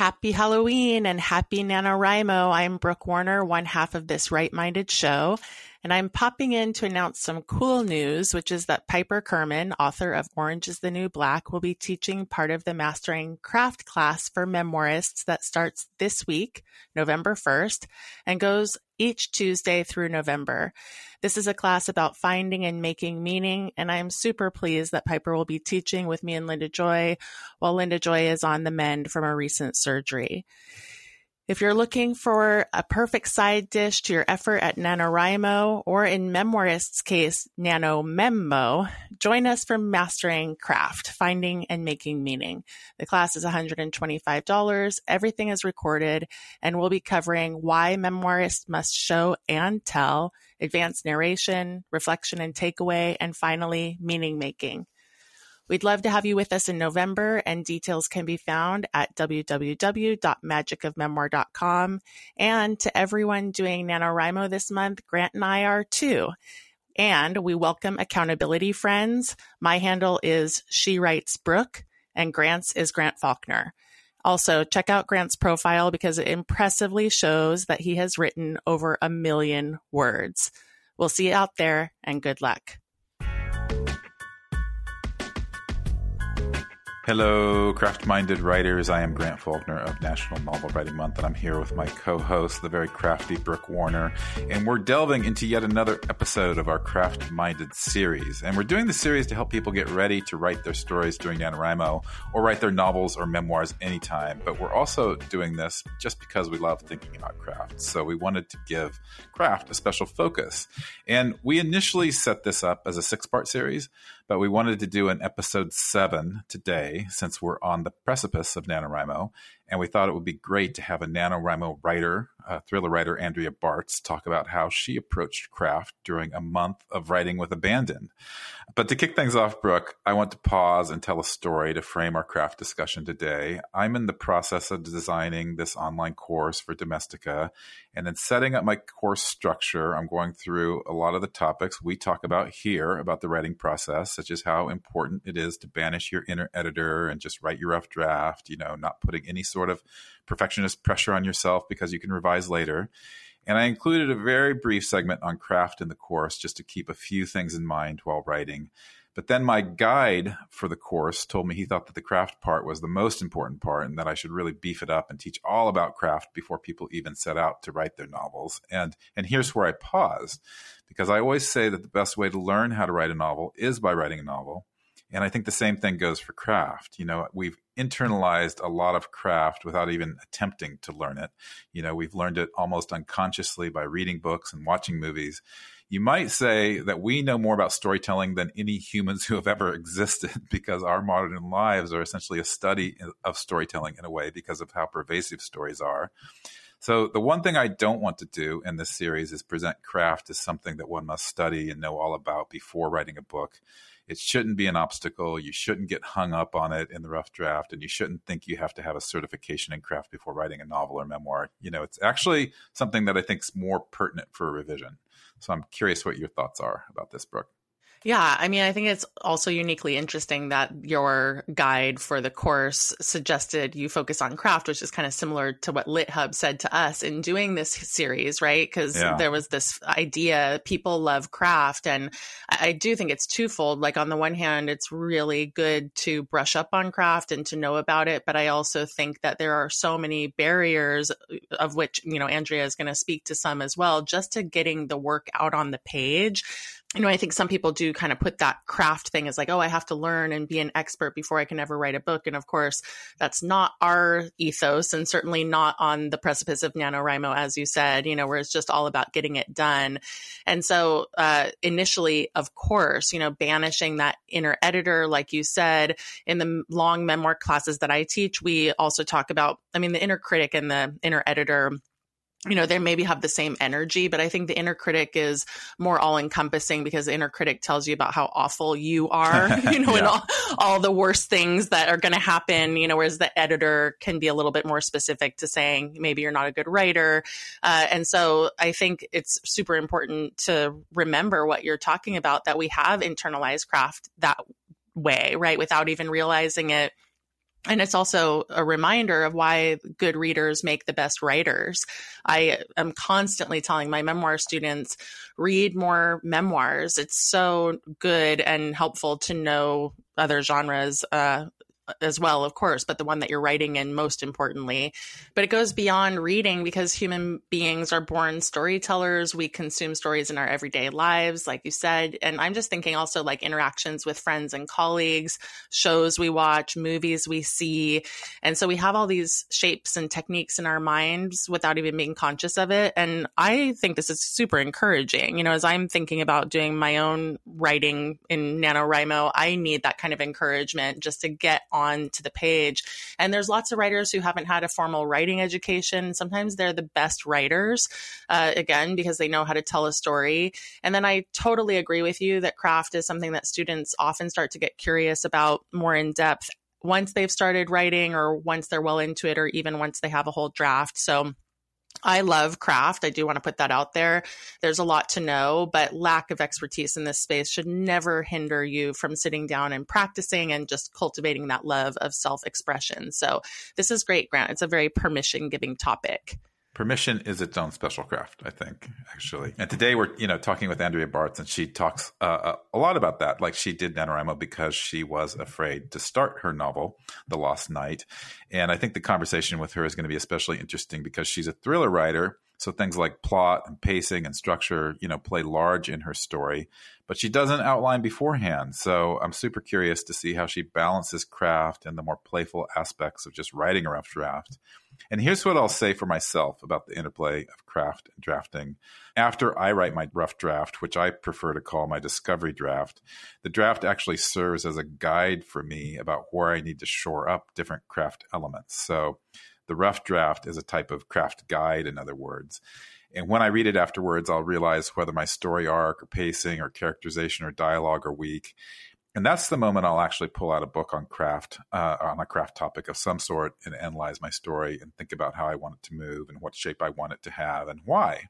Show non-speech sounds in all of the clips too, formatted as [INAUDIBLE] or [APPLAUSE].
Happy Halloween and happy NaNoWriMo. I'm Brooke Warner, one half of this right minded show. And I'm popping in to announce some cool news, which is that Piper Kerman, author of Orange is the New Black, will be teaching part of the Mastering Craft class for memoirists that starts this week, November 1st, and goes each Tuesday through November. This is a class about finding and making meaning, and I'm super pleased that Piper will be teaching with me and Linda Joy while Linda Joy is on the mend from a recent surgery. If you're looking for a perfect side dish to your effort at NaNoWriMo, or in Memoirist's case, NaNoMemo, join us for Mastering Craft, Finding and Making Meaning. The class is $125. Everything is recorded, and we'll be covering why memoirists must show and tell, advanced narration, reflection and takeaway, and finally, meaning making. We'd love to have you with us in November, and details can be found at www.magicofmemoir.com. And to everyone doing NaNoWriMo this month, Grant and I are too. And we welcome accountability friends. My handle is She Writes Brooke, and Grant's is Grant Faulkner. Also, check out Grant's profile because it impressively shows that he has written over a million words. We'll see you out there, and good luck. Hello, craft minded writers. I am Grant Faulkner of National Novel Writing Month, and I'm here with my co host, the very crafty Brooke Warner. And we're delving into yet another episode of our craft minded series. And we're doing the series to help people get ready to write their stories during NaNoWriMo or write their novels or memoirs anytime. But we're also doing this just because we love thinking about craft. So we wanted to give craft a special focus. And we initially set this up as a six part series but we wanted to do an episode seven today since we're on the precipice of NaNoWriMo. And we thought it would be great to have a NaNoWriMo writer, uh, thriller writer Andrea Bartz, talk about how she approached craft during a month of writing with abandon. But to kick things off, Brooke, I want to pause and tell a story to frame our craft discussion today. I'm in the process of designing this online course for Domestika. And in setting up my course structure, I'm going through a lot of the topics we talk about here about the writing process, such as how important it is to banish your inner editor and just write your rough draft, you know, not putting any sort of perfectionist pressure on yourself because you can revise later. And I included a very brief segment on craft in the course just to keep a few things in mind while writing. But then my guide for the course told me he thought that the craft part was the most important part and that I should really beef it up and teach all about craft before people even set out to write their novels. And and here's where I paused because I always say that the best way to learn how to write a novel is by writing a novel. And I think the same thing goes for craft. You know, we've internalized a lot of craft without even attempting to learn it. You know, we've learned it almost unconsciously by reading books and watching movies. You might say that we know more about storytelling than any humans who have ever existed [LAUGHS] because our modern lives are essentially a study of storytelling in a way because of how pervasive stories are. So, the one thing I don't want to do in this series is present craft as something that one must study and know all about before writing a book it shouldn't be an obstacle. You shouldn't get hung up on it in the rough draft, and you shouldn't think you have to have a certification in craft before writing a novel or memoir. You know, it's actually something that I think is more pertinent for revision. So I'm curious what your thoughts are about this, Brooke. Yeah, I mean, I think it's also uniquely interesting that your guide for the course suggested you focus on craft, which is kind of similar to what LitHub said to us in doing this series, right? Because yeah. there was this idea people love craft. And I do think it's twofold. Like, on the one hand, it's really good to brush up on craft and to know about it. But I also think that there are so many barriers, uh, of which, you know, Andrea is going to speak to some as well, just to getting the work out on the page you know, I think some people do kind of put that craft thing as like, oh, I have to learn and be an expert before I can ever write a book. And of course, that's not our ethos and certainly not on the precipice of NaNoWriMo, as you said, you know, where it's just all about getting it done. And so, uh, initially, of course, you know, banishing that inner editor, like you said, in the long memoir classes that I teach, we also talk about, I mean, the inner critic and the inner editor you know, they maybe have the same energy, but I think the inner critic is more all encompassing because the inner critic tells you about how awful you are, [LAUGHS] you know, yeah. and all, all the worst things that are going to happen, you know, whereas the editor can be a little bit more specific to saying maybe you're not a good writer. Uh, and so I think it's super important to remember what you're talking about that we have internalized craft that way, right? Without even realizing it and it's also a reminder of why good readers make the best writers. I am constantly telling my memoir students read more memoirs. It's so good and helpful to know other genres uh, as well, of course, but the one that you're writing in most importantly. But it goes beyond reading because human beings are born storytellers. We consume stories in our everyday lives, like you said. And I'm just thinking also like interactions with friends and colleagues, shows we watch, movies we see. And so we have all these shapes and techniques in our minds without even being conscious of it. And I think this is super encouraging. You know, as I'm thinking about doing my own writing in NaNoWriMo, I need that kind of encouragement just to get on onto the page. And there's lots of writers who haven't had a formal writing education. Sometimes they're the best writers, uh, again, because they know how to tell a story. And then I totally agree with you that craft is something that students often start to get curious about more in depth once they've started writing or once they're well into it or even once they have a whole draft. So I love craft. I do want to put that out there. There's a lot to know, but lack of expertise in this space should never hinder you from sitting down and practicing and just cultivating that love of self expression. So, this is great, Grant. It's a very permission giving topic. Permission is its own special craft, I think, actually. And today we're, you know, talking with Andrea Bartz, and she talks uh, uh, a lot about that. Like she did NaNoWriMo because she was afraid to start her novel, The Lost Night. And I think the conversation with her is going to be especially interesting because she's a thriller writer. So things like plot and pacing and structure, you know, play large in her story, but she doesn't outline beforehand. So I'm super curious to see how she balances craft and the more playful aspects of just writing a rough draft and here's what I'll say for myself about the interplay of craft and drafting. After I write my rough draft, which I prefer to call my discovery draft, the draft actually serves as a guide for me about where I need to shore up different craft elements. So the rough draft is a type of craft guide, in other words. And when I read it afterwards, I'll realize whether my story arc or pacing or characterization or dialogue are weak and that's the moment I'll actually pull out a book on craft, uh, on a craft topic of some sort, and analyze my story and think about how I want it to move and what shape I want it to have and why.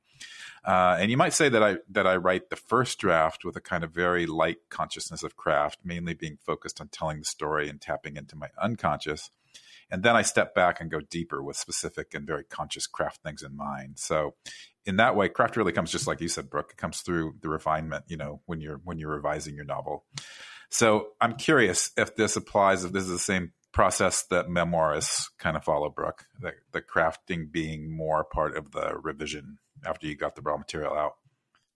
Uh, and you might say that I that I write the first draft with a kind of very light consciousness of craft, mainly being focused on telling the story and tapping into my unconscious. And then I step back and go deeper with specific and very conscious craft things in mind. So in that way, craft really comes just like you said, Brooke. It comes through the refinement, you know, when you're when you're revising your novel. So I'm curious if this applies, if this is the same process that memoirists kind of follow, Brooke, the, the crafting being more part of the revision after you got the raw material out.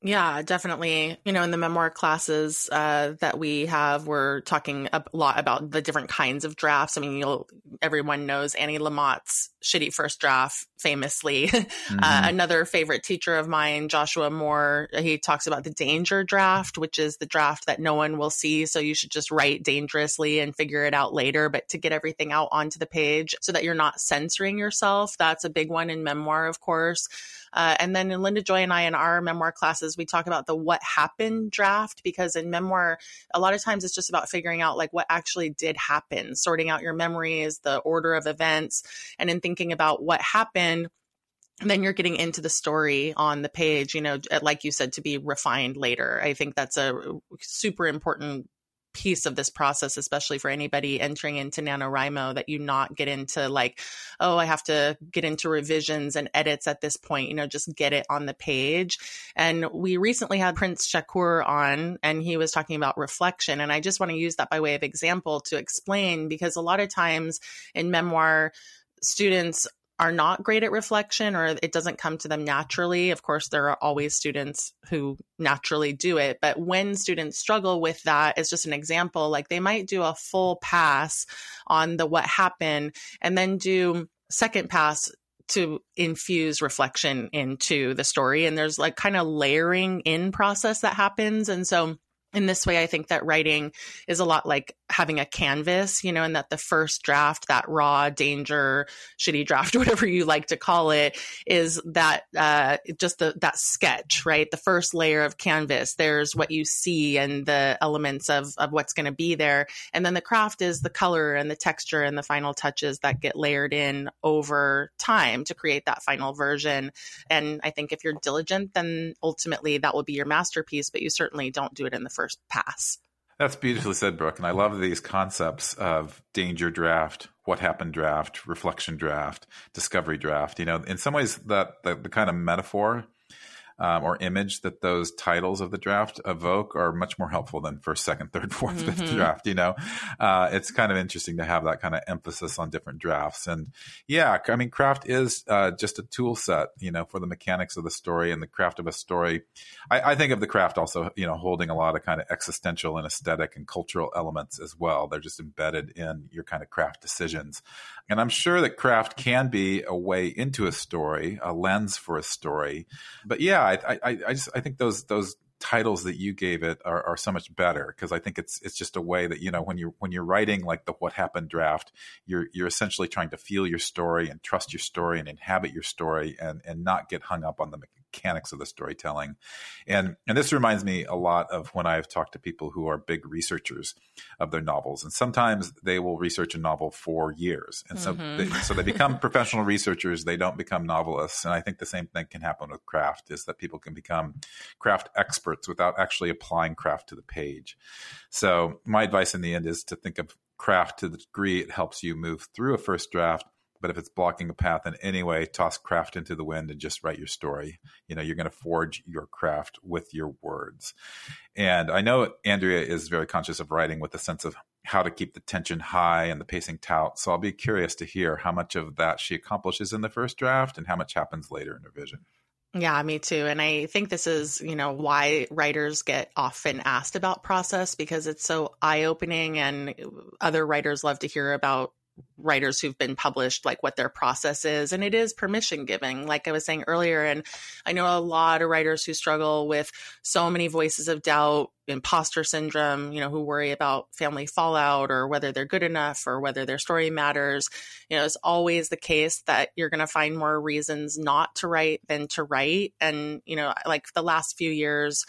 Yeah, definitely. You know, in the memoir classes uh, that we have, we're talking a lot about the different kinds of drafts. I mean, you'll everyone knows Annie Lamott's shitty first draft, famously. [LAUGHS] Uh, mm-hmm. Uh, another favorite teacher of mine, Joshua Moore, he talks about the danger draft, which is the draft that no one will see. So you should just write dangerously and figure it out later. But to get everything out onto the page so that you're not censoring yourself, that's a big one in memoir, of course. Uh, and then in Linda Joy and I in our memoir classes, we talk about the what happened draft because in memoir, a lot of times it's just about figuring out like what actually did happen, sorting out your memories, the order of events, and in thinking about what happened then you're getting into the story on the page, you know, like you said, to be refined later. I think that's a super important piece of this process, especially for anybody entering into NaNoWriMo, that you not get into like, oh, I have to get into revisions and edits at this point, you know, just get it on the page. And we recently had Prince Shakur on, and he was talking about reflection. And I just want to use that by way of example to explain because a lot of times in memoir, students are not great at reflection or it doesn't come to them naturally. Of course, there are always students who naturally do it, but when students struggle with that, it's just an example. Like they might do a full pass on the what happened and then do second pass to infuse reflection into the story. And there's like kind of layering in process that happens. And so in this way, I think that writing is a lot like having a canvas, you know, and that the first draft, that raw danger, shitty draft, [LAUGHS] whatever you like to call it, is that uh, just the that sketch, right? The first layer of canvas. There's what you see and the elements of of what's going to be there, and then the craft is the color and the texture and the final touches that get layered in over time to create that final version. And I think if you're diligent, then ultimately that will be your masterpiece. But you certainly don't do it in the first pass. That's beautifully said, Brooke. And I love these concepts of danger draft, what happened draft, reflection draft, discovery draft. You know, in some ways, that the, the kind of metaphor um, or image that those titles of the draft evoke are much more helpful than first, second, third, fourth, mm-hmm. fifth draft. You know, uh, it's kind of interesting to have that kind of emphasis on different drafts. And yeah, I mean, craft is uh, just a tool set, you know, for the mechanics of the story and the craft of a story. I, I think of the craft also, you know, holding a lot of kind of existential and aesthetic and cultural elements as well. They're just embedded in your kind of craft decisions. And I'm sure that craft can be a way into a story, a lens for a story. But yeah, I, I, I just I think those those titles that you gave it are, are so much better because I think it's it's just a way that you know when you're when you're writing like the what happened draft, you're you're essentially trying to feel your story and trust your story and inhabit your story and and not get hung up on the mechanics of the storytelling. And and this reminds me a lot of when I've talked to people who are big researchers of their novels. And sometimes they will research a novel for years. And so mm-hmm. they, so they become [LAUGHS] professional researchers, they don't become novelists. And I think the same thing can happen with craft is that people can become craft experts without actually applying craft to the page. So my advice in the end is to think of craft to the degree it helps you move through a first draft but if it's blocking a path in any way, toss craft into the wind and just write your story. You know, you're going to forge your craft with your words. And I know Andrea is very conscious of writing with a sense of how to keep the tension high and the pacing taut. So I'll be curious to hear how much of that she accomplishes in the first draft and how much happens later in her vision. Yeah, me too. And I think this is, you know, why writers get often asked about process because it's so eye opening and other writers love to hear about writers who've been published like what their process is and it is permission giving like i was saying earlier and i know a lot of writers who struggle with so many voices of doubt imposter syndrome you know who worry about family fallout or whether they're good enough or whether their story matters. You know it's always the case that you're going to find more reasons not to write than to write and you know like the last few years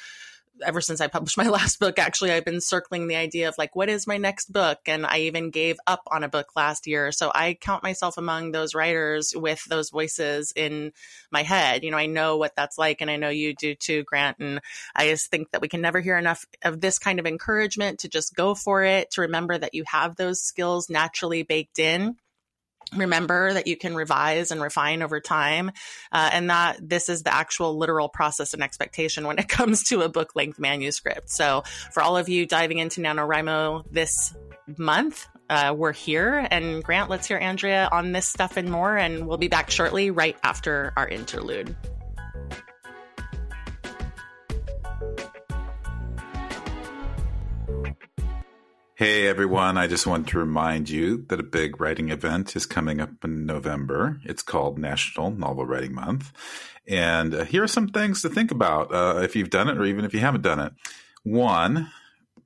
ever since I published [LAUGHS] my last book, actually, I've been circling the idea of like, what is my next book? And I even gave up on a book last year. So I count myself among those writers with those voices in my head. You know, I know what that's like, and I know you do too, Grant. And I just think that we can never hear enough of this kind of encouragement to just go for it, to remember that you have those skills naturally baked in remember that you can revise and refine over time uh, and that this is the actual literal process and expectation when it [LAUGHS] comes to a book length manuscript. So for all of you diving into nanowrimo this month uh, we're here. And grant let's hear andrea on this stuff and more and we'll be back shortly right after our interlude Hey everyone, I just want to remind you that a big writing event is coming up in November. It's called National Novel Writing Month. And uh, here are some things to think about uh, if you've done it or even if you haven't done it. One,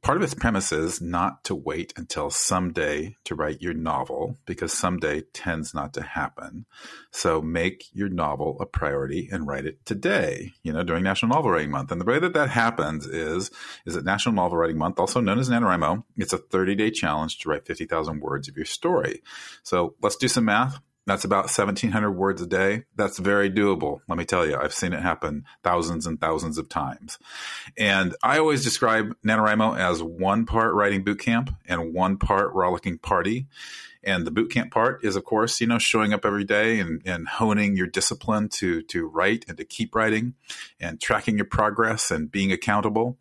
part of its premise is not to wait until someday to write your novel because someday tends not to happen. So make your novel a priority and write it today, you know, during National Novel Writing Month. And the way that that happens is, is that National Novel Writing Month, also known as NaNoWriMo, it's a 30 day challenge to write 50,000 words of your story. So let's do some math. That's about 1,700 words a day. That's very doable. Let me tell you, I've seen it happen thousands and thousands of times. And I always describe NaNoWriMo as one part writing boot camp and one part rollicking party. And the boot camp part is, of course, you know, showing up every day and, and honing your discipline to to write and to keep writing and tracking your progress and being accountable.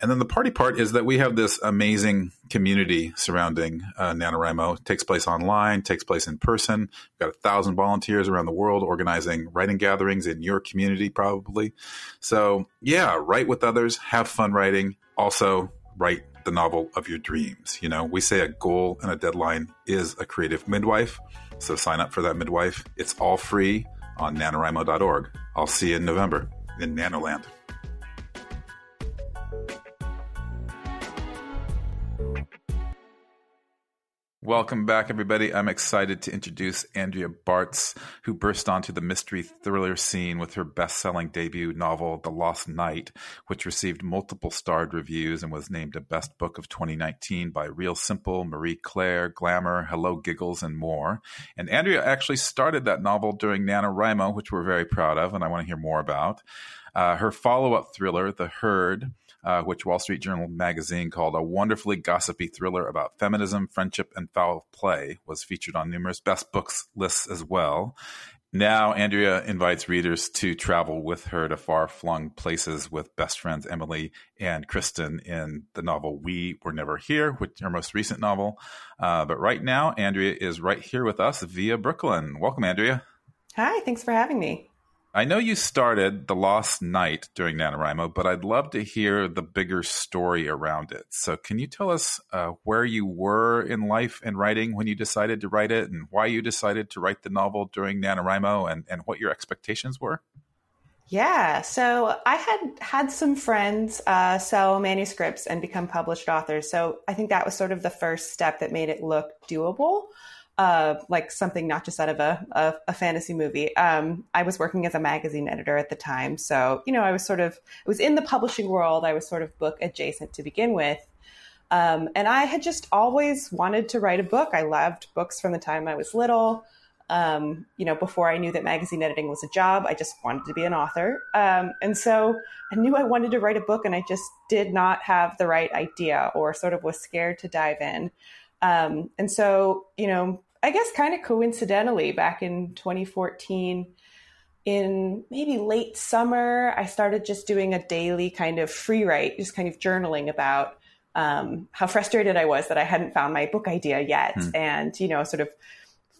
And then the party part is that we have this amazing community surrounding uh, NaNoWriMo. It takes place online, takes place in person. We've got a thousand volunteers around the world organizing writing gatherings in your community, probably. So, yeah, write with others, have fun writing. Also, write the novel of your dreams. You know, we say a goal and a deadline is a creative midwife. So, sign up for that midwife. It's all free on NaNoWriMo.org. I'll see you in November in Nanoland. Welcome back, everybody. I'm excited to introduce Andrea Bartz, who burst onto the mystery thriller scene with her best selling debut novel, The Lost Night, which received multiple starred reviews and was named a best book of 2019 by Real Simple, Marie Claire, Glamour, Hello Giggles, and more. And Andrea actually started that novel during NaNoWriMo, which we're very proud of, and I want to hear more about. Uh, her follow up thriller, The Herd, uh, which Wall Street Journal magazine called a wonderfully gossipy thriller about feminism, friendship, and foul play, was featured on numerous best books lists as well. Now, Andrea invites readers to travel with her to far flung places with best friends Emily and Kristen in the novel We Were Never Here, which her most recent novel. Uh, but right now, Andrea is right here with us via Brooklyn. Welcome, Andrea. Hi, thanks for having me. I know you started The Lost Night during NaNoWriMo, but I'd love to hear the bigger story around it. So, can you tell us uh, where you were in life and writing when you decided to write it, and why you decided to write the novel during NaNoWriMo, and, and what your expectations were? Yeah, so I had had some friends uh, sell manuscripts and become published authors. So I think that was sort of the first step that made it look doable uh, like something not just out of a, a, a fantasy movie. Um, I was working as a magazine editor at the time. So, you know, I was sort of, I was in the publishing world. I was sort of book adjacent to begin with. Um, and I had just always wanted to write a book. I loved books from the time I was little. Um, you know, before I knew that magazine editing was a job, I just wanted to be an author. Um, and so I knew I wanted to write a book, and I just did not have the right idea or sort of was scared to dive in. Um, and so, you know, I guess kind of coincidentally, back in 2014, in maybe late summer, I started just doing a daily kind of free write, just kind of journaling about um, how frustrated I was that I hadn't found my book idea yet. Hmm. And, you know, sort of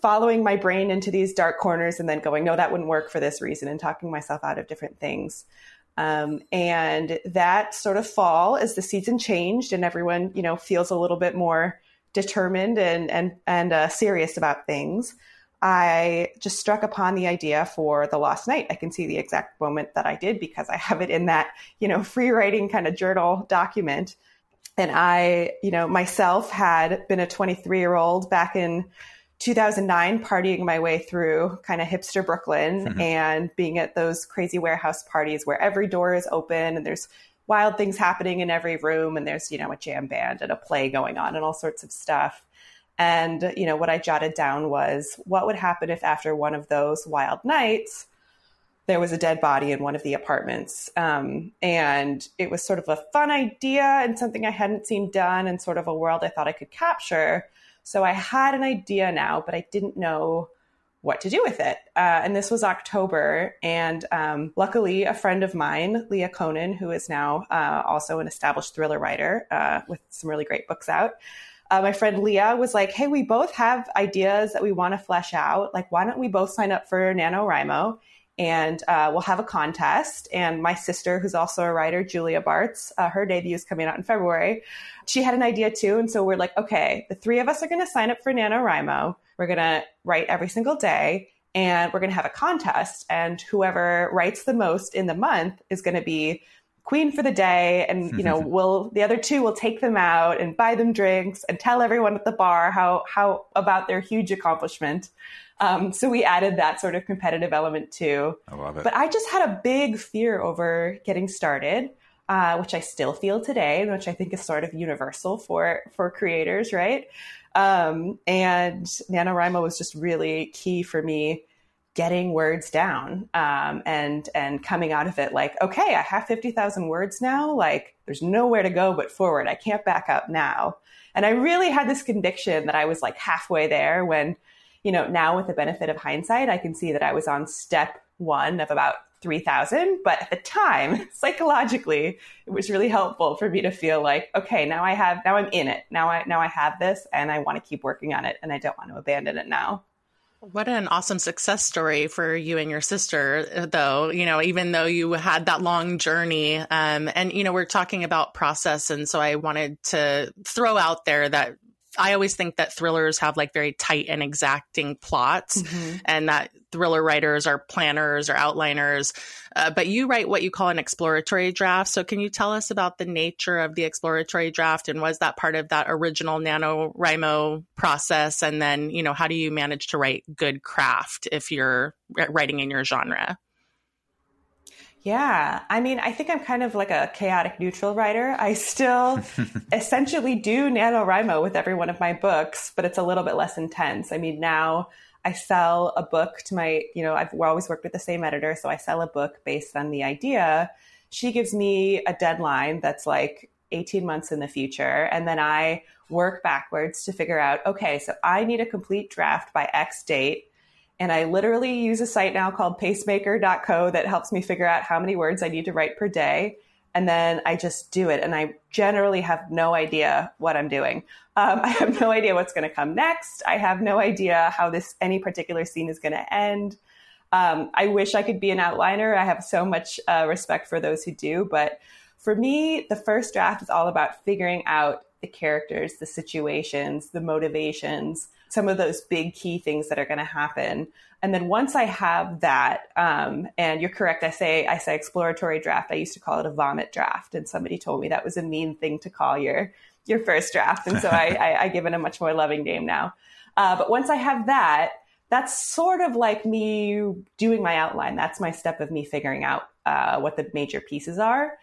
following my brain into these dark corners and then going, no, that wouldn't work for this reason, and talking myself out of different things. Um, and that sort of fall, as the season changed and everyone, you know, feels a little bit more determined and and and uh, serious about things, I just struck upon the idea for the Lost Night. I can see the exact moment that I did because I have it in that you know free writing kind of journal document. And I, you know, myself had been a 23 year old back in 2009 partying my way through kind of hipster Brooklyn mm-hmm. and being at those crazy warehouse parties where every door is open and there's wild things happening in every room and there's you know a jam band and a play going on and all sorts of stuff. And you know what i jotted down was what would happen if after one of those wild nights there was a dead body in one of the apartments? Um, and it was sort of a fun idea and something i hadn't seen done and sort of a world i thought i could capture. So i had an idea now but i didn't know what to do with it. Uh, and this was October. And um, luckily, a friend of mine, Leah Konen, who is now uh, also an established thriller writer uh, with some really great books out, uh, my friend Leah was like, Hey, we both have ideas that we want to flesh out. Like, why don't we both sign up for NaNoWriMo? And uh, we'll have a contest. And my sister, who's also a writer, Julia Bartz, uh, her debut is coming out in February. She had an idea too. And so we're like, okay, the three of us are going to sign up for NaNoWriMo we're going to write every single day and we're going to have a contest. And whoever writes the most in the month is going to be queen for the day and you know [LAUGHS] we'll the other two will take them out and buy them drinks and tell everyone at the bar how how about their huge accomplishment. Um, so we added that sort of competitive element too. I love it. But i just had a big fear over getting started uh, which i still feel today and which i think is sort of universal for for creators right um, and NaNoWriMo was just really key for me getting words down um, and and coming out of it like, okay, I have 50,000 words now. Like there's nowhere to go but forward. I can't back up now. And I really had this conviction that I was like halfway there when, you know, now with the benefit of hindsight, I can see that I was on step one of about 3000 but at the time [LAUGHS] psychologically it was really helpful for me to feel like okay now i have now i'm in it now i now i have this and i want to keep working on it and i don't want to abandon it now what an awesome success story for you and your sister, though, you know, even though you had that long journey. Um, and, you know, we're talking about process. And so I wanted to throw out there that I always think that thrillers have like very tight and exacting plots, mm-hmm. and that thriller writers are planners or outliners. Uh, but you write what you call an exploratory draft. So, can you tell us about the nature of the exploratory draft, and was that part of that original NaNoWriMo process? And then, you know, how do you manage to write good craft if you're writing in your genre? Yeah. I mean, I think I'm kind of like a chaotic neutral writer. I still [LAUGHS] essentially do NaNoWriMo with every one of my books, but it's a little bit less intense. I mean, now I sell a book to my, you know, I've always worked with the same editor. So I sell a book based on the idea. she gives me a deadline that's like 18 months in the future. And then I work backwards to figure out okay, so I need a complete draft by X date. And I literally use a site now called pacemaker.co that helps me figure out how many words I need to write per day. And then I just do it. And I generally have no idea what I'm doing. Um, [LAUGHS] I have no idea what's going to come next. I have no idea how this any particular scene is going to end. Um, I wish I could be an outliner. I have so much uh, respect for those who do. But for me, the first draft is all about figuring out the characters, the situations, the motivations, some of those big key things that are going to happen. And then once I have that, um, and you're correct, I say I say exploratory draft. I used to call it a vomit draft, and somebody told me that was a mean thing to call your your first draft, and so I, [LAUGHS] I, I give it a much more loving name now. Uh, but once I have that, that's sort of like me doing my outline. That's my step of me figuring out uh, what the major pieces are.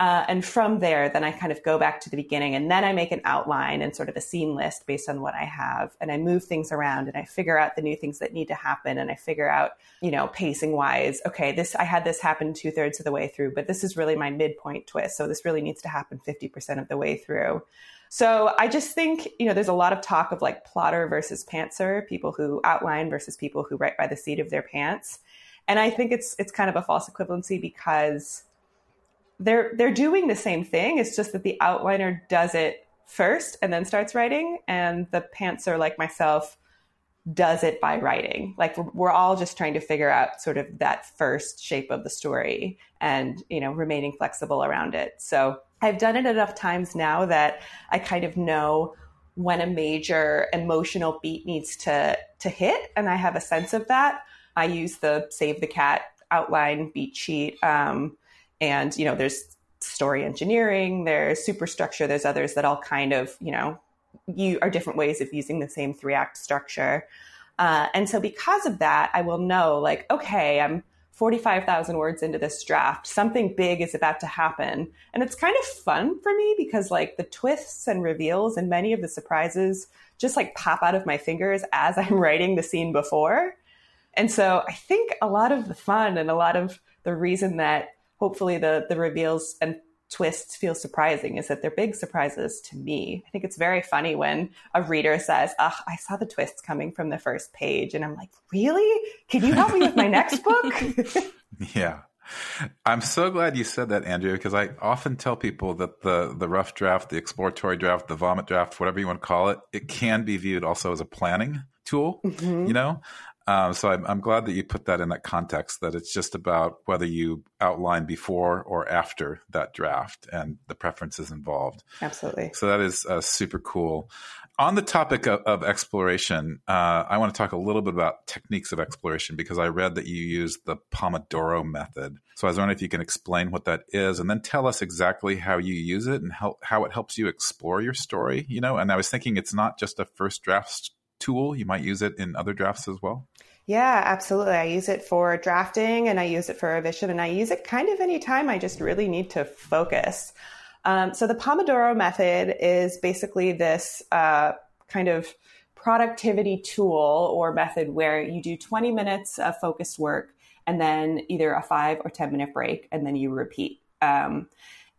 Uh, and from there, then I kind of go back to the beginning and then I make an outline and sort of a scene list based on what I have. And I move things around and I figure out the new things that need to happen. And I figure out, you know, pacing wise, okay, this, I had this happen two thirds of the way through, but this is really my midpoint twist. So this really needs to happen 50% of the way through. So I just think, you know, there's a lot of talk of like plotter versus pantser, people who outline versus people who write by the seat of their pants. And I think it's, it's kind of a false equivalency because they're they're doing the same thing. It's just that the outliner does it first and then starts writing, and the pantser, like myself, does it by writing. Like we're, we're all just trying to figure out sort of that first shape of the story, and you know, remaining flexible around it. So I've done it enough times now that I kind of know when a major emotional beat needs to to hit, and I have a sense of that. I use the Save the Cat outline beat sheet. Um, and, you know, there's story engineering, there's superstructure, there's others that all kind of, you know, you are different ways of using the same three act structure. Uh, and so because of that, I will know like, okay, I'm 45,000 words into this draft. Something big is about to happen. And it's kind of fun for me because like the twists and reveals and many of the surprises just like pop out of my fingers as I'm [LAUGHS] writing the scene before. And so I think a lot of the fun and a lot of the reason that hopefully the the reveals and twists feel surprising is that they're big surprises to me. I think it's very funny when a reader says, "Ah, I saw the twists coming from the first page," and I'm like, "Really? Can you help me with my next [LAUGHS] book?" yeah. I'm so glad you said that, Andrea, because I often tell people that the the rough draft, the exploratory draft, the vomit draft, whatever you want to call it, it can be viewed also as a planning tool. Mm-hmm. You know, um, so I'm, I'm, glad that you put that in that context, that it's just about whether you outline before or after that draft and the preferences involved. Absolutely. So that is uh, super cool. On the topic of, of exploration, uh, I want to talk a little bit about techniques of exploration because I read that you use the Pomodoro method. So I was wondering if you can explain what that is and then tell us exactly how you use it and how, how it helps you explore your story. You know, and I was thinking it's not just a first draft tool? You might use it in other drafts as well? Yeah, absolutely. I use it for drafting and I use it for revision and I use it kind of anytime I just really need to focus. Um, so the Pomodoro method is basically this uh, kind of productivity tool or method where you do 20 minutes of focused work and then either a five or 10 minute break and then you repeat. Um,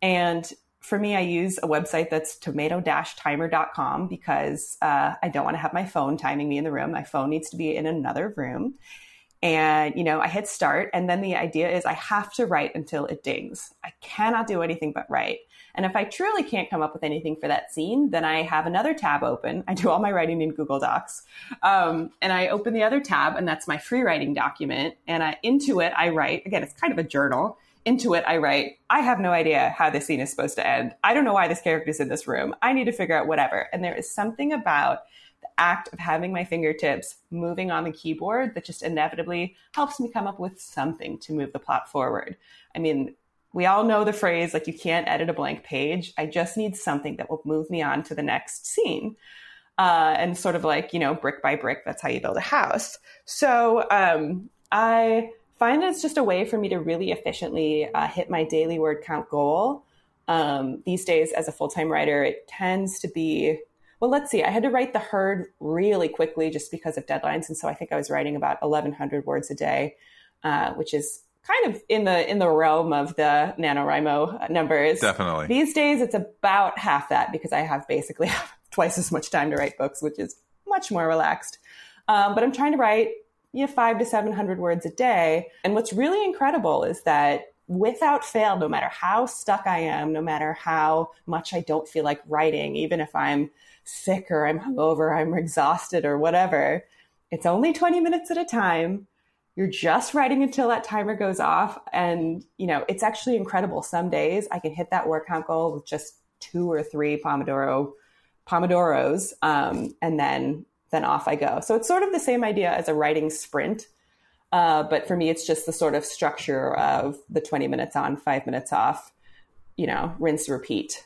and for me, I use a website that's tomato-timer.com because uh, I don't want to have my phone timing me in the room. My phone needs to be in another room. And, you know, I hit start. And then the idea is I have to write until it dings. I cannot do anything but write. And if I truly can't come up with anything for that scene, then I have another tab open. I do all my writing in Google Docs. Um, and I open the other tab, and that's my free writing document. And I, into it, I write again, it's kind of a journal into it, I write, I have no idea how this scene is supposed to end. I don't know why this character is in this room. I need to figure out whatever. And there is something about the act of having my fingertips moving on the keyboard that just inevitably helps me come up with something to move the plot forward. I mean, we all know the phrase, like, you can't edit a blank page. I just need something that will move me on to the next scene. Uh, and sort of like, you know, brick by brick, that's how you build a house. So um, I find that it's just a way for me to really efficiently uh, hit my daily word count goal. Um, these days, as a full time writer, it tends to be well, let's see. I had to write the herd really quickly just because of deadlines. And so I think I was writing about 1,100 words a day, uh, which is kind of in the in the realm of the NaNoWriMo numbers. Definitely. These days it's about half that because I have basically [LAUGHS] twice as much time to write books, which is much more relaxed. Um, but I'm trying to write you know, five to 700 words a day. And what's really incredible is that without fail, no matter how stuck I am, no matter how much I don't feel like writing, even if I'm sick or I'm hungover, I'm exhausted or whatever, it's only 20 minutes at a time. You're just writing until that timer goes off. And, you know, it's actually incredible. Some days I can hit that word count goal with just two or three Pomodoro Pomodoros. Um, and then then off I go. So it's sort of the same idea as a writing sprint. Uh, but for me, it's just the sort of structure of the 20 minutes on, five minutes off, you know, rinse, repeat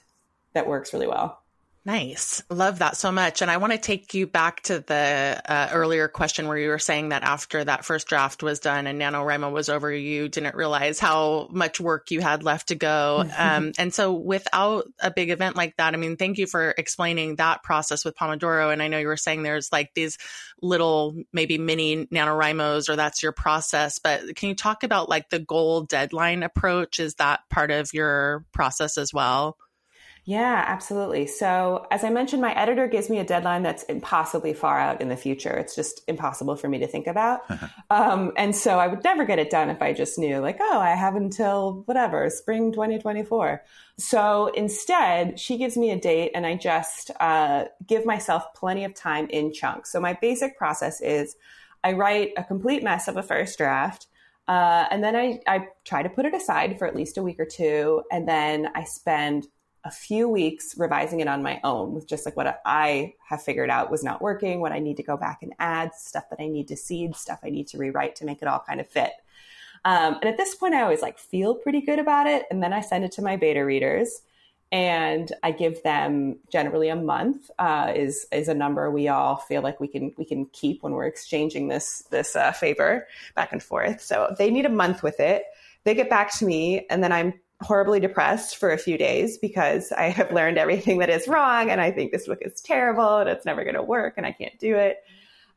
that works really well. Nice. Love that so much. And I want to take you back to the uh, earlier question where you were saying that after that first draft was done and NaNoWriMo was over, you didn't realize how much work you had left to go. Um, and so without a big event like that, I mean, thank you for explaining that process with Pomodoro. And I know you were saying there's like these little, maybe mini NaNoWriMos or that's your process, but can you talk about like the goal deadline approach? Is that part of your process as well? Yeah, absolutely. So, as I mentioned, my editor gives me a deadline that's impossibly far out in the future. It's just impossible for me to think about. [LAUGHS] um, and so, I would never get it done if I just knew, like, oh, I have until whatever, spring 2024. So, instead, she gives me a date and I just uh, give myself plenty of time in chunks. So, my basic process is I write a complete mess of a first draft. Uh, and then I, I try to put it aside for at least a week or two. And then I spend a few weeks revising it on my own with just like what I have figured out was not working, what I need to go back and add, stuff that I need to seed, stuff I need to rewrite to make it all kind of fit. Um, and at this point, I always like feel pretty good about it. And then I send it to my beta readers and I give them generally a month uh, is is a number we all feel like we can we can keep when we're exchanging this this uh, favor back and forth. So they need a month with it. They get back to me, and then I'm horribly depressed for a few days because I have learned everything that is wrong and I think this book is terrible and it's never going to work and I can't do it.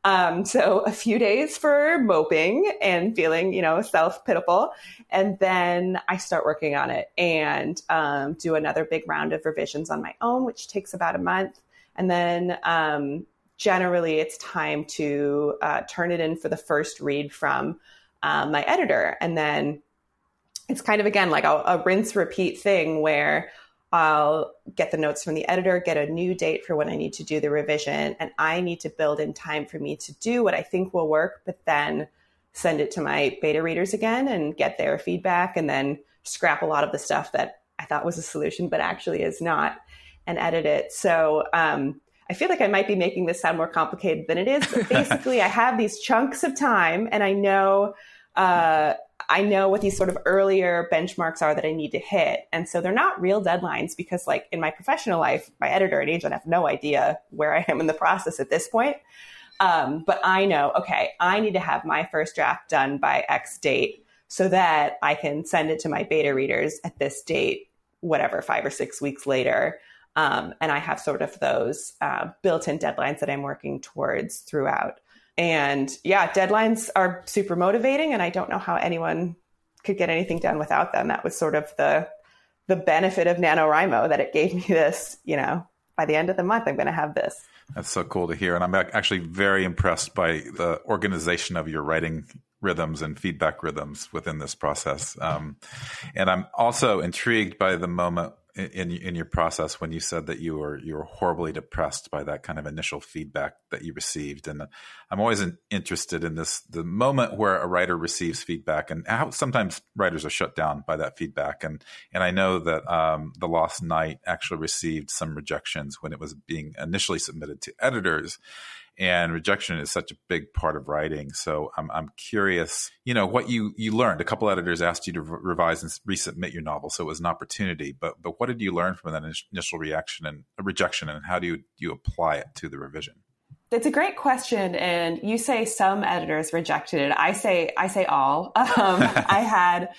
Um, so a few days for moping and feeling, you know, self pitiful. And then I start working on it and um, do another big round of revisions on my own, which takes about a month. And then um, generally it's time to uh, turn it in for the first read from uh, my editor. And then it's kind of again like a, a rinse repeat thing where I'll get the notes from the editor, get a new date for when I need to do the revision, and I need to build in time for me to do what I think will work, but then send it to my beta readers again and get their feedback and then scrap a lot of the stuff that I thought was a solution, but actually is not, and edit it. So um, I feel like I might be making this sound more complicated than it is, but [LAUGHS] basically, I have these chunks of time and I know. Uh, I know what these sort of earlier benchmarks are that I need to hit. And so they're not real deadlines because, like, in my professional life, my editor and agent have no idea where I am in the process at this point. Um, but I know, okay, I need to have my first draft done by X date so that I can send it to my beta readers at this date, whatever, five or six weeks later. Um, and I have sort of those uh, built in deadlines that I'm working towards throughout. And yeah, deadlines are super motivating, and I don't know how anyone could get anything done without them. That was sort of the the benefit of NaNoWriMo that it gave me this, you know, by the end of the month, I'm going to have this. That's so cool to hear. And I'm actually very impressed by the organization of your writing rhythms and feedback rhythms within this process. Um, and I'm also intrigued by the moment in in your process when you said that you were you were horribly depressed by that kind of initial feedback that you received? And i'm always interested in this the moment where a writer receives feedback and how sometimes writers are shut down by that feedback. And and i know that um, the lost night actually received some rejections when it was being initially submitted to editors and rejection is such a big part of writing. So I'm, I'm curious, you know, what you, you learned. A couple editors asked you to re- revise and resubmit your novel, so it was an opportunity. But but what did you learn from that initial reaction and rejection, and how do you you apply it to the revision? It's a great question, and you say some editors rejected it. I say I say all. [LAUGHS] Um, I had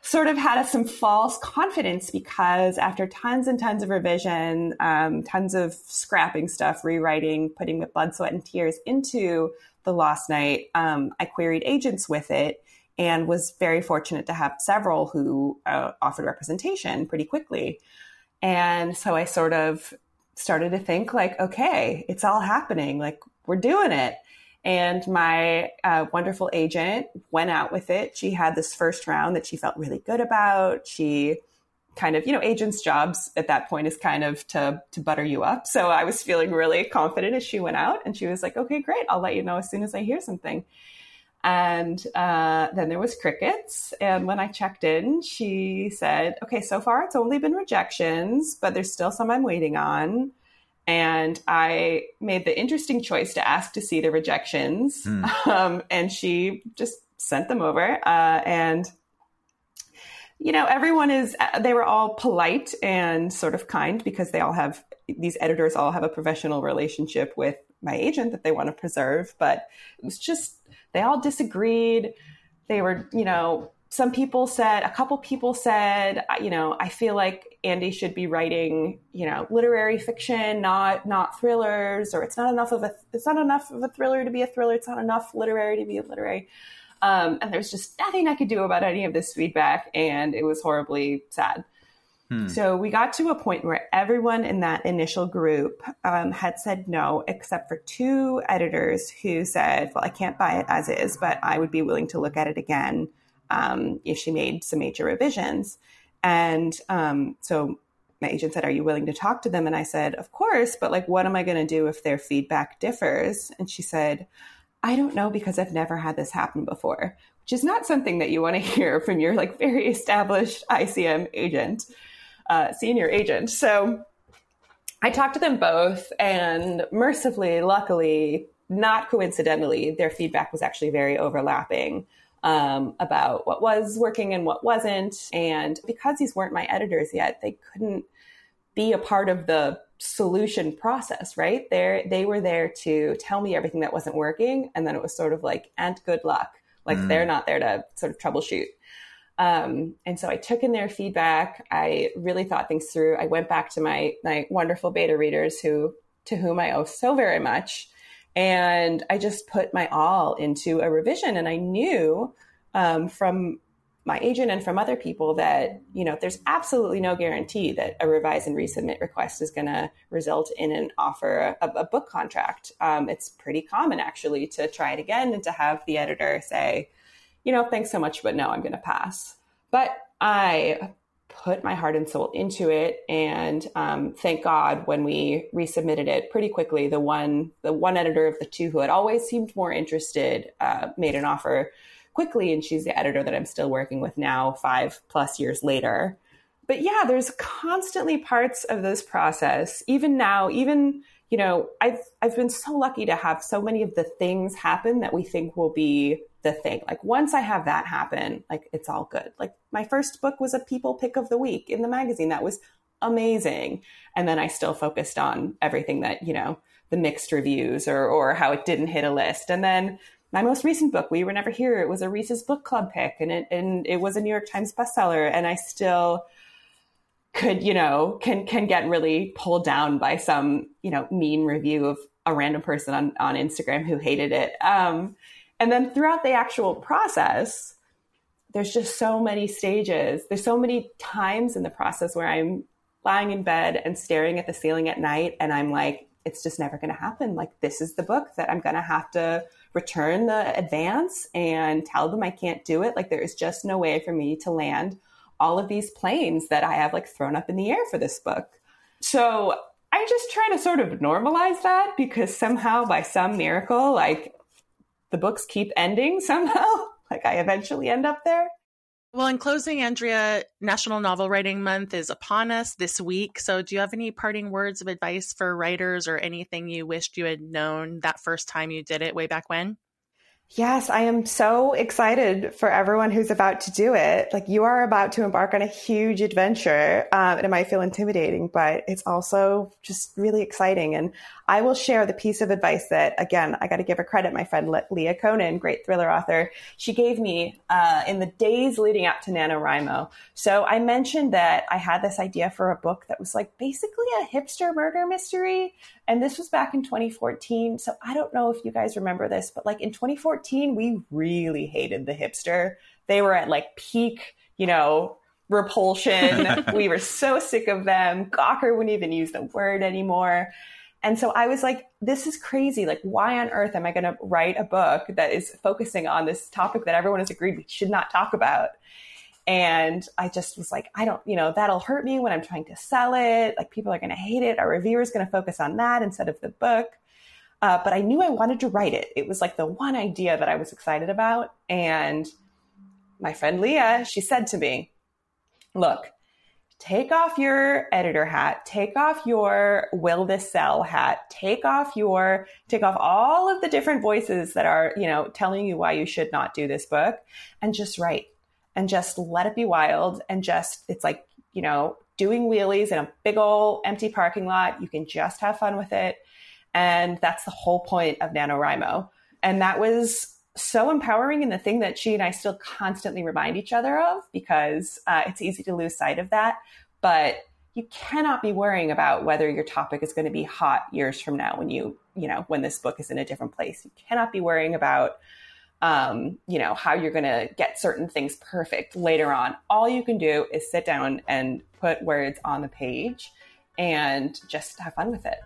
sort of had some false confidence because after tons and tons of revision, um, tons of scrapping stuff, rewriting, putting the blood, sweat, and tears into the Lost Night, um, I queried agents with it. and was very fortunate to have several who uh, offered representation pretty quickly. And so I sort of started to think like, okay, it's all happening. Like we're doing it. And my uh, wonderful agent went out with it. She had this first round that she felt really good about. She kind of, you know, agents' jobs at that point is kind of to to butter you up. So I was feeling really confident as she went out, and she was like, "Okay, great. I'll let you know as soon as I hear something." And uh, then there was crickets. And when I checked in, she said, "Okay, so far it's only been rejections, but there's still some I'm waiting on." And I made the interesting choice to ask to see the rejections, mm. [LAUGHS] um, and she just sent them over. Uh, and you know, everyone is, they were all polite and sort of kind because they all have, these editors all have a professional relationship with my agent that they want to preserve. But it was just, they all disagreed. They were, you know, some people said, a couple people said, you know, I feel like Andy should be writing, you know, literary fiction, not not thrillers, or it's not enough of a, it's not enough of a thriller to be a thriller. It's not enough literary to be a literary. Um, and there's just nothing I could do about any of this feedback, and it was horribly sad. Hmm. So we got to a point where everyone in that initial group um, had said no, except for two editors who said, "Well, I can't buy it as is, but I would be willing to look at it again um, if she made some major revisions." And um, so my agent said, Are you willing to talk to them? And I said, Of course, but like, what am I going to do if their feedback differs? And she said, I don't know because I've never had this happen before, which is not something that you want to [LAUGHS] hear from your like very established ICM agent, uh, senior agent. So I talked to them both, and mercifully, luckily, not coincidentally, their feedback was actually very overlapping um, about what was working and what wasn't. And because these weren't my editors yet, they couldn't be a part of the solution process, right? They they were there to tell me everything that wasn't working, and then it was sort of like, and good luck. Like mm. they're not there to sort of troubleshoot. Um, and so I took in their feedback. I really thought things through. I went back to my my wonderful beta readers who to whom I owe so very much, and I just put my all into a revision. And I knew um, from my agent and from other people that you know there's absolutely no guarantee that a revise and resubmit request is going to result in an offer a, a book contract um, it's pretty common actually to try it again and to have the editor say you know thanks so much but no i'm going to pass but i put my heart and soul into it and um, thank god when we resubmitted it pretty quickly the one the one editor of the two who had always seemed more interested uh, made an offer quickly. And she's the editor that I'm still working with now, five plus years later. But yeah, there's constantly parts of this process, even now, even you know, I've I've been so lucky to have so many of the things happen that we think will be the thing. Like once I have that happen, like it's all good. Like my first book was a people pick of the week in the magazine. That was amazing. And then I still focused on everything that, you know, the mixed reviews or or how it didn't hit a list. And then my most recent book, We Were Never Here, it was a Reese's Book Club pick and it, and it was a New York Times bestseller. And I still could, you know, can, can get really pulled down by some, you know, mean review of a random person on, on Instagram who hated it. Um, and then throughout the actual process, there's just so many stages. There's so many times in the process where I'm lying in bed and staring at the ceiling at night and I'm like, it's just never going to happen. Like, this is the book that I'm going to have to return the advance and tell them I can't do it. Like there is just no way for me to land all of these planes that I have like thrown up in the air for this book. So I just try to sort of normalize that because somehow by some miracle, like the books keep ending [LAUGHS] somehow. like I eventually end up there. Well, in closing, Andrea, National Novel Writing Month is upon us this week. So, do you have any parting words of advice for writers or anything you wished you had known that first time you did it way back when? Yes, I am so excited for everyone who's about to do it. Like you are about to embark on a huge adventure. Um, it might feel intimidating, but it's also just really exciting. And I will share the piece of advice that, again, I got to give her credit. My friend Leah Konen, great thriller author, she gave me uh, in the days leading up to NaNoWriMo. So I mentioned that I had this idea for a book that was like basically a hipster murder mystery And this was back in 2014. So I don't know if you guys remember this, but like in 2014, we really hated the hipster. They were at like peak, you know, repulsion. [LAUGHS] we were so sick of them. Gawker wouldn't even use the word anymore. And so I was like, this is crazy. Like, why on earth am I going to write a book that is focusing on this topic that everyone has agreed we should not talk about? And I just was like, I don't, you know, that'll hurt me when I'm trying to sell it. Like, people are going to hate it. Our reviewer is going to focus on that instead of the book. Uh, but I knew I wanted to write it. It was like the one idea that I was excited about. And my friend Leah, she said to me, Look, take off your editor hat, take off your will this sell hat, take off your, take off all of the different voices that are, you know, telling you why you should not do this book and just write and just let it be wild and just, it's like, you know, doing wheelies in a big old empty parking lot. You can just have fun with it. And that's the whole point of NaNoWriMo. And that was so empowering and the thing that she and I still constantly remind each other of because uh, it's easy to lose sight of that. But you cannot be worrying about whether your topic is going to be hot years from now when you, you know, when this book is in a different place. You cannot be worrying about, um, you know, how you're going to get certain things perfect later on. All you can do is sit down and put words on the page and just have fun with it.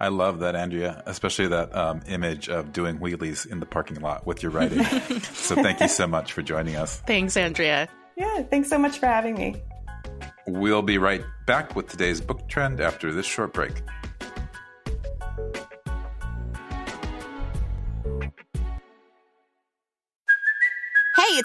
I love that, Andrea, especially that um, image of doing wheelies in the parking lot with your writing. [LAUGHS] so thank you so much for joining us. Thanks, Andrea. Yeah, thanks so much for having me. We'll be right back with today's book trend after this short break.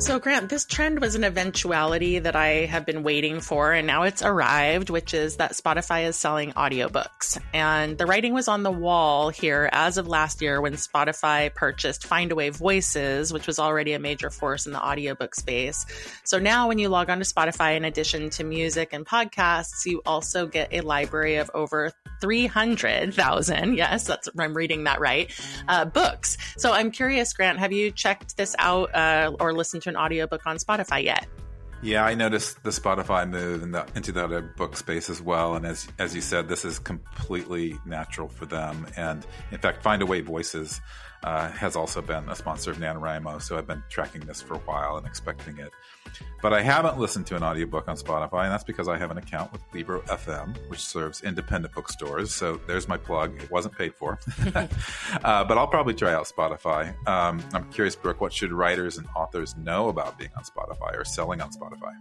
So, Grant, this trend was an eventuality that I have been waiting for, and now it's arrived, which is that Spotify is selling audiobooks. And the writing was on the wall here as of last year when Spotify purchased Findaway Voices, which was already a major force in the audiobook space. So now, when you log on to Spotify, in addition to music and podcasts, you also get a library of over 300,000. Yes, that's, I'm reading that right. Uh, books. So I'm curious, Grant, have you checked this out uh, or listened to an audiobook on Spotify yet. Yeah, I noticed the Spotify move in the, into the book space as well. And as as you said, this is completely natural for them. And in fact, Find Findaway Voices uh, has also been a sponsor of NaNoWriMo, so I've been tracking this for a while and expecting it. But I haven't listened to an audiobook on Spotify, and that's because I have an account with Libro FM, which serves independent bookstores. So there's my plug. It wasn't paid for. [LAUGHS] [LAUGHS] uh, but I'll probably try out Spotify. Um, I'm curious, Brooke, what should writers and authors know about being on Spotify or selling on Spotify?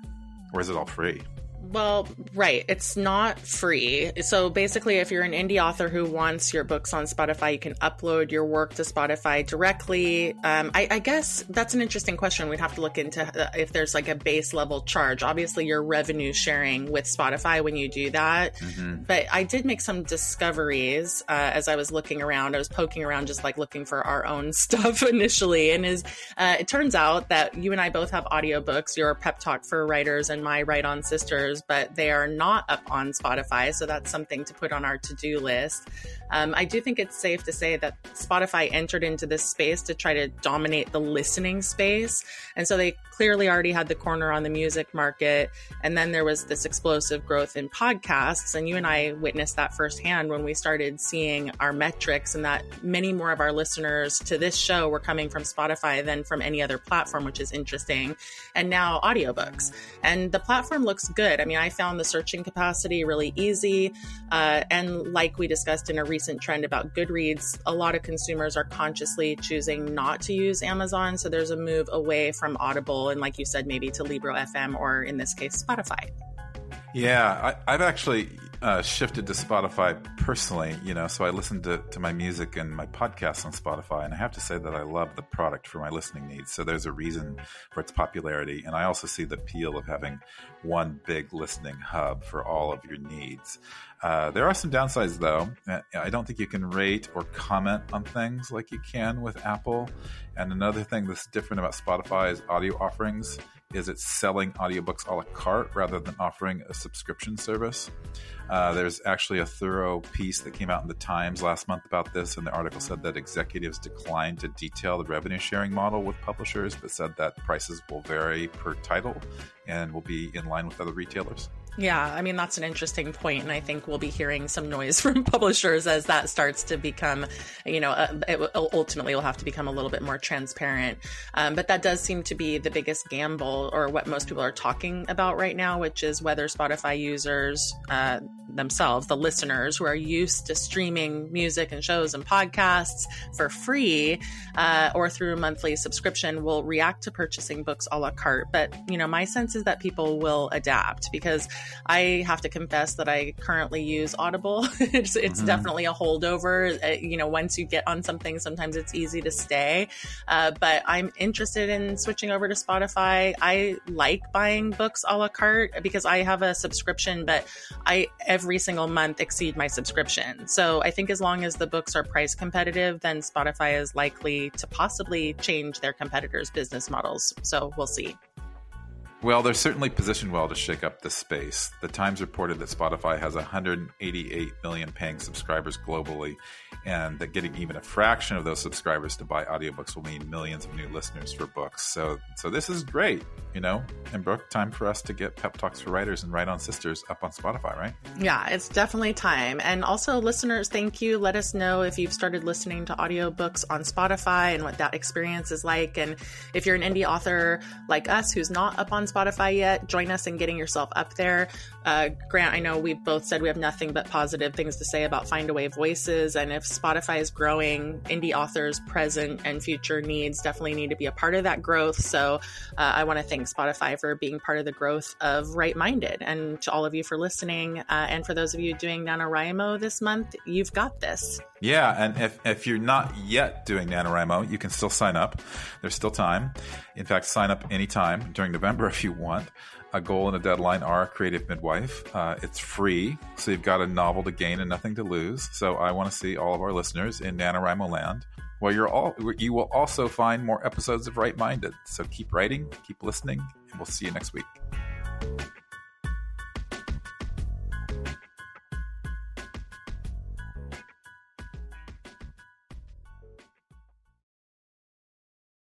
Or is it all free? Well, right. It's not free. So basically, if you're an indie author who wants your books on Spotify, you can upload your work to Spotify directly. Um, I, I, guess that's an interesting question. We'd have to look into uh, if there's like a base level charge. Obviously, you're revenue sharing with Spotify when you do that. Mm-hmm. But I did make some discoveries uh, as I was looking around. I was poking around just like looking for our own [LAUGHS] stuff initially. And is uh, it turns out that you and I both have audiobooks. Your Pep Talk for Writers and my Write On Sisters but they are not up on Spotify. So that's something to put on our to do list. Um, I do think it's safe to say that Spotify entered into this space to try to dominate the listening space. And so they clearly already had the corner on the music market. And then there was this explosive growth in podcasts. And you and I witnessed that firsthand when we started seeing our metrics and that many more of our listeners to this show were coming from Spotify than from any other platform, which is interesting. And now audiobooks. And the platform looks good. I mean, I found the searching capacity really easy. Uh, and like we discussed in a recent trend about Goodreads, a lot of consumers are consciously choosing not to use Amazon. So there's a move away from Audible and like you said, maybe to Libro FM or in this case, Spotify. Yeah, I, have actually uh, shifted to Spotify personally, you know, so I listen to, to my music and my podcasts on Spotify, and I have to say that I love the product for my listening needs. So there's a reason for its popularity, and I also see the appeal of having one big listening hub for all of your needs. Uh, there are some downsides, though. Uh, I don't think you can rate or comment on things like you can with Apple. And another thing that's different about Spotify's audio offerings is it's selling audiobooks a la carte rather than offering a subscription service. Uh, there's actually a thorough piece that came out in the Times last month about this, and the article said that executives declined to detail the revenue sharing model with publishers, but said that prices will vary per title and will be in line with other retailers. Yeah, I mean, that's an interesting point, and I think we'll be hearing some noise [LAUGHS] from publishers as that starts to become, you know, uh, it ultimately will have to become a little bit more transparent. Um, but that does seem to be the biggest gamble, or what most people are talking about right now, which is whether Spotify users uh, themselves, the listeners who are used to streaming music and shows and podcasts for free uh, or through a monthly subscription, will react to purchasing books a la carte. But, you know, my sense is that people will adapt because I have to confess that I currently use Audible. [LAUGHS] it's it's mm-hmm. definitely a holdover. Uh, you know, once you get on something, sometimes it's easy to stay. Uh, but I'm interested in switching over to Spotify. I like buying books a la carte because I have a subscription, but I every single month exceed my subscription. So I think as long as the books are price competitive, then Spotify is likely to possibly change their competitors' business models. So we'll see. Well, they're certainly positioned well to shake up the space. The Times reported that Spotify has 188 million paying subscribers globally, and that getting even a fraction of those subscribers to buy audiobooks will mean millions of new listeners for books. So, so this is great, you know. And Brooke, time for us to get Pep Talks for Writers and Write On Sisters up on Spotify, right? Yeah, it's definitely time. And also, listeners, thank you. Let us know if you've started listening to audiobooks on Spotify and what that experience is like. And if you're an indie author like us who's not up on Spotify yet, join us in getting yourself up there. Uh, Grant, I know we've both said we have nothing but positive things to say about Find Findaway Voices. And if Spotify is growing, indie authors' present and future needs definitely need to be a part of that growth. So uh, I want to thank Spotify for being part of the growth of Write-Minded And to all of you for listening. Uh, and for those of you doing NaNoWriMo this month, you've got this. Yeah, and if, if you're not yet doing NaNoWriMo, you can still sign up. There's still time. In fact, sign up anytime during November [LAUGHS] if you want. A goal and a deadline are Creative Midwife. Uh, it's free, so you've got a novel to gain and nothing to lose. So I want to see all of our listeners in NaNoWriMo land. Well, you're all you will also find more episodes of Write-Minded. So keep writing, keep listening, and we'll see you next week.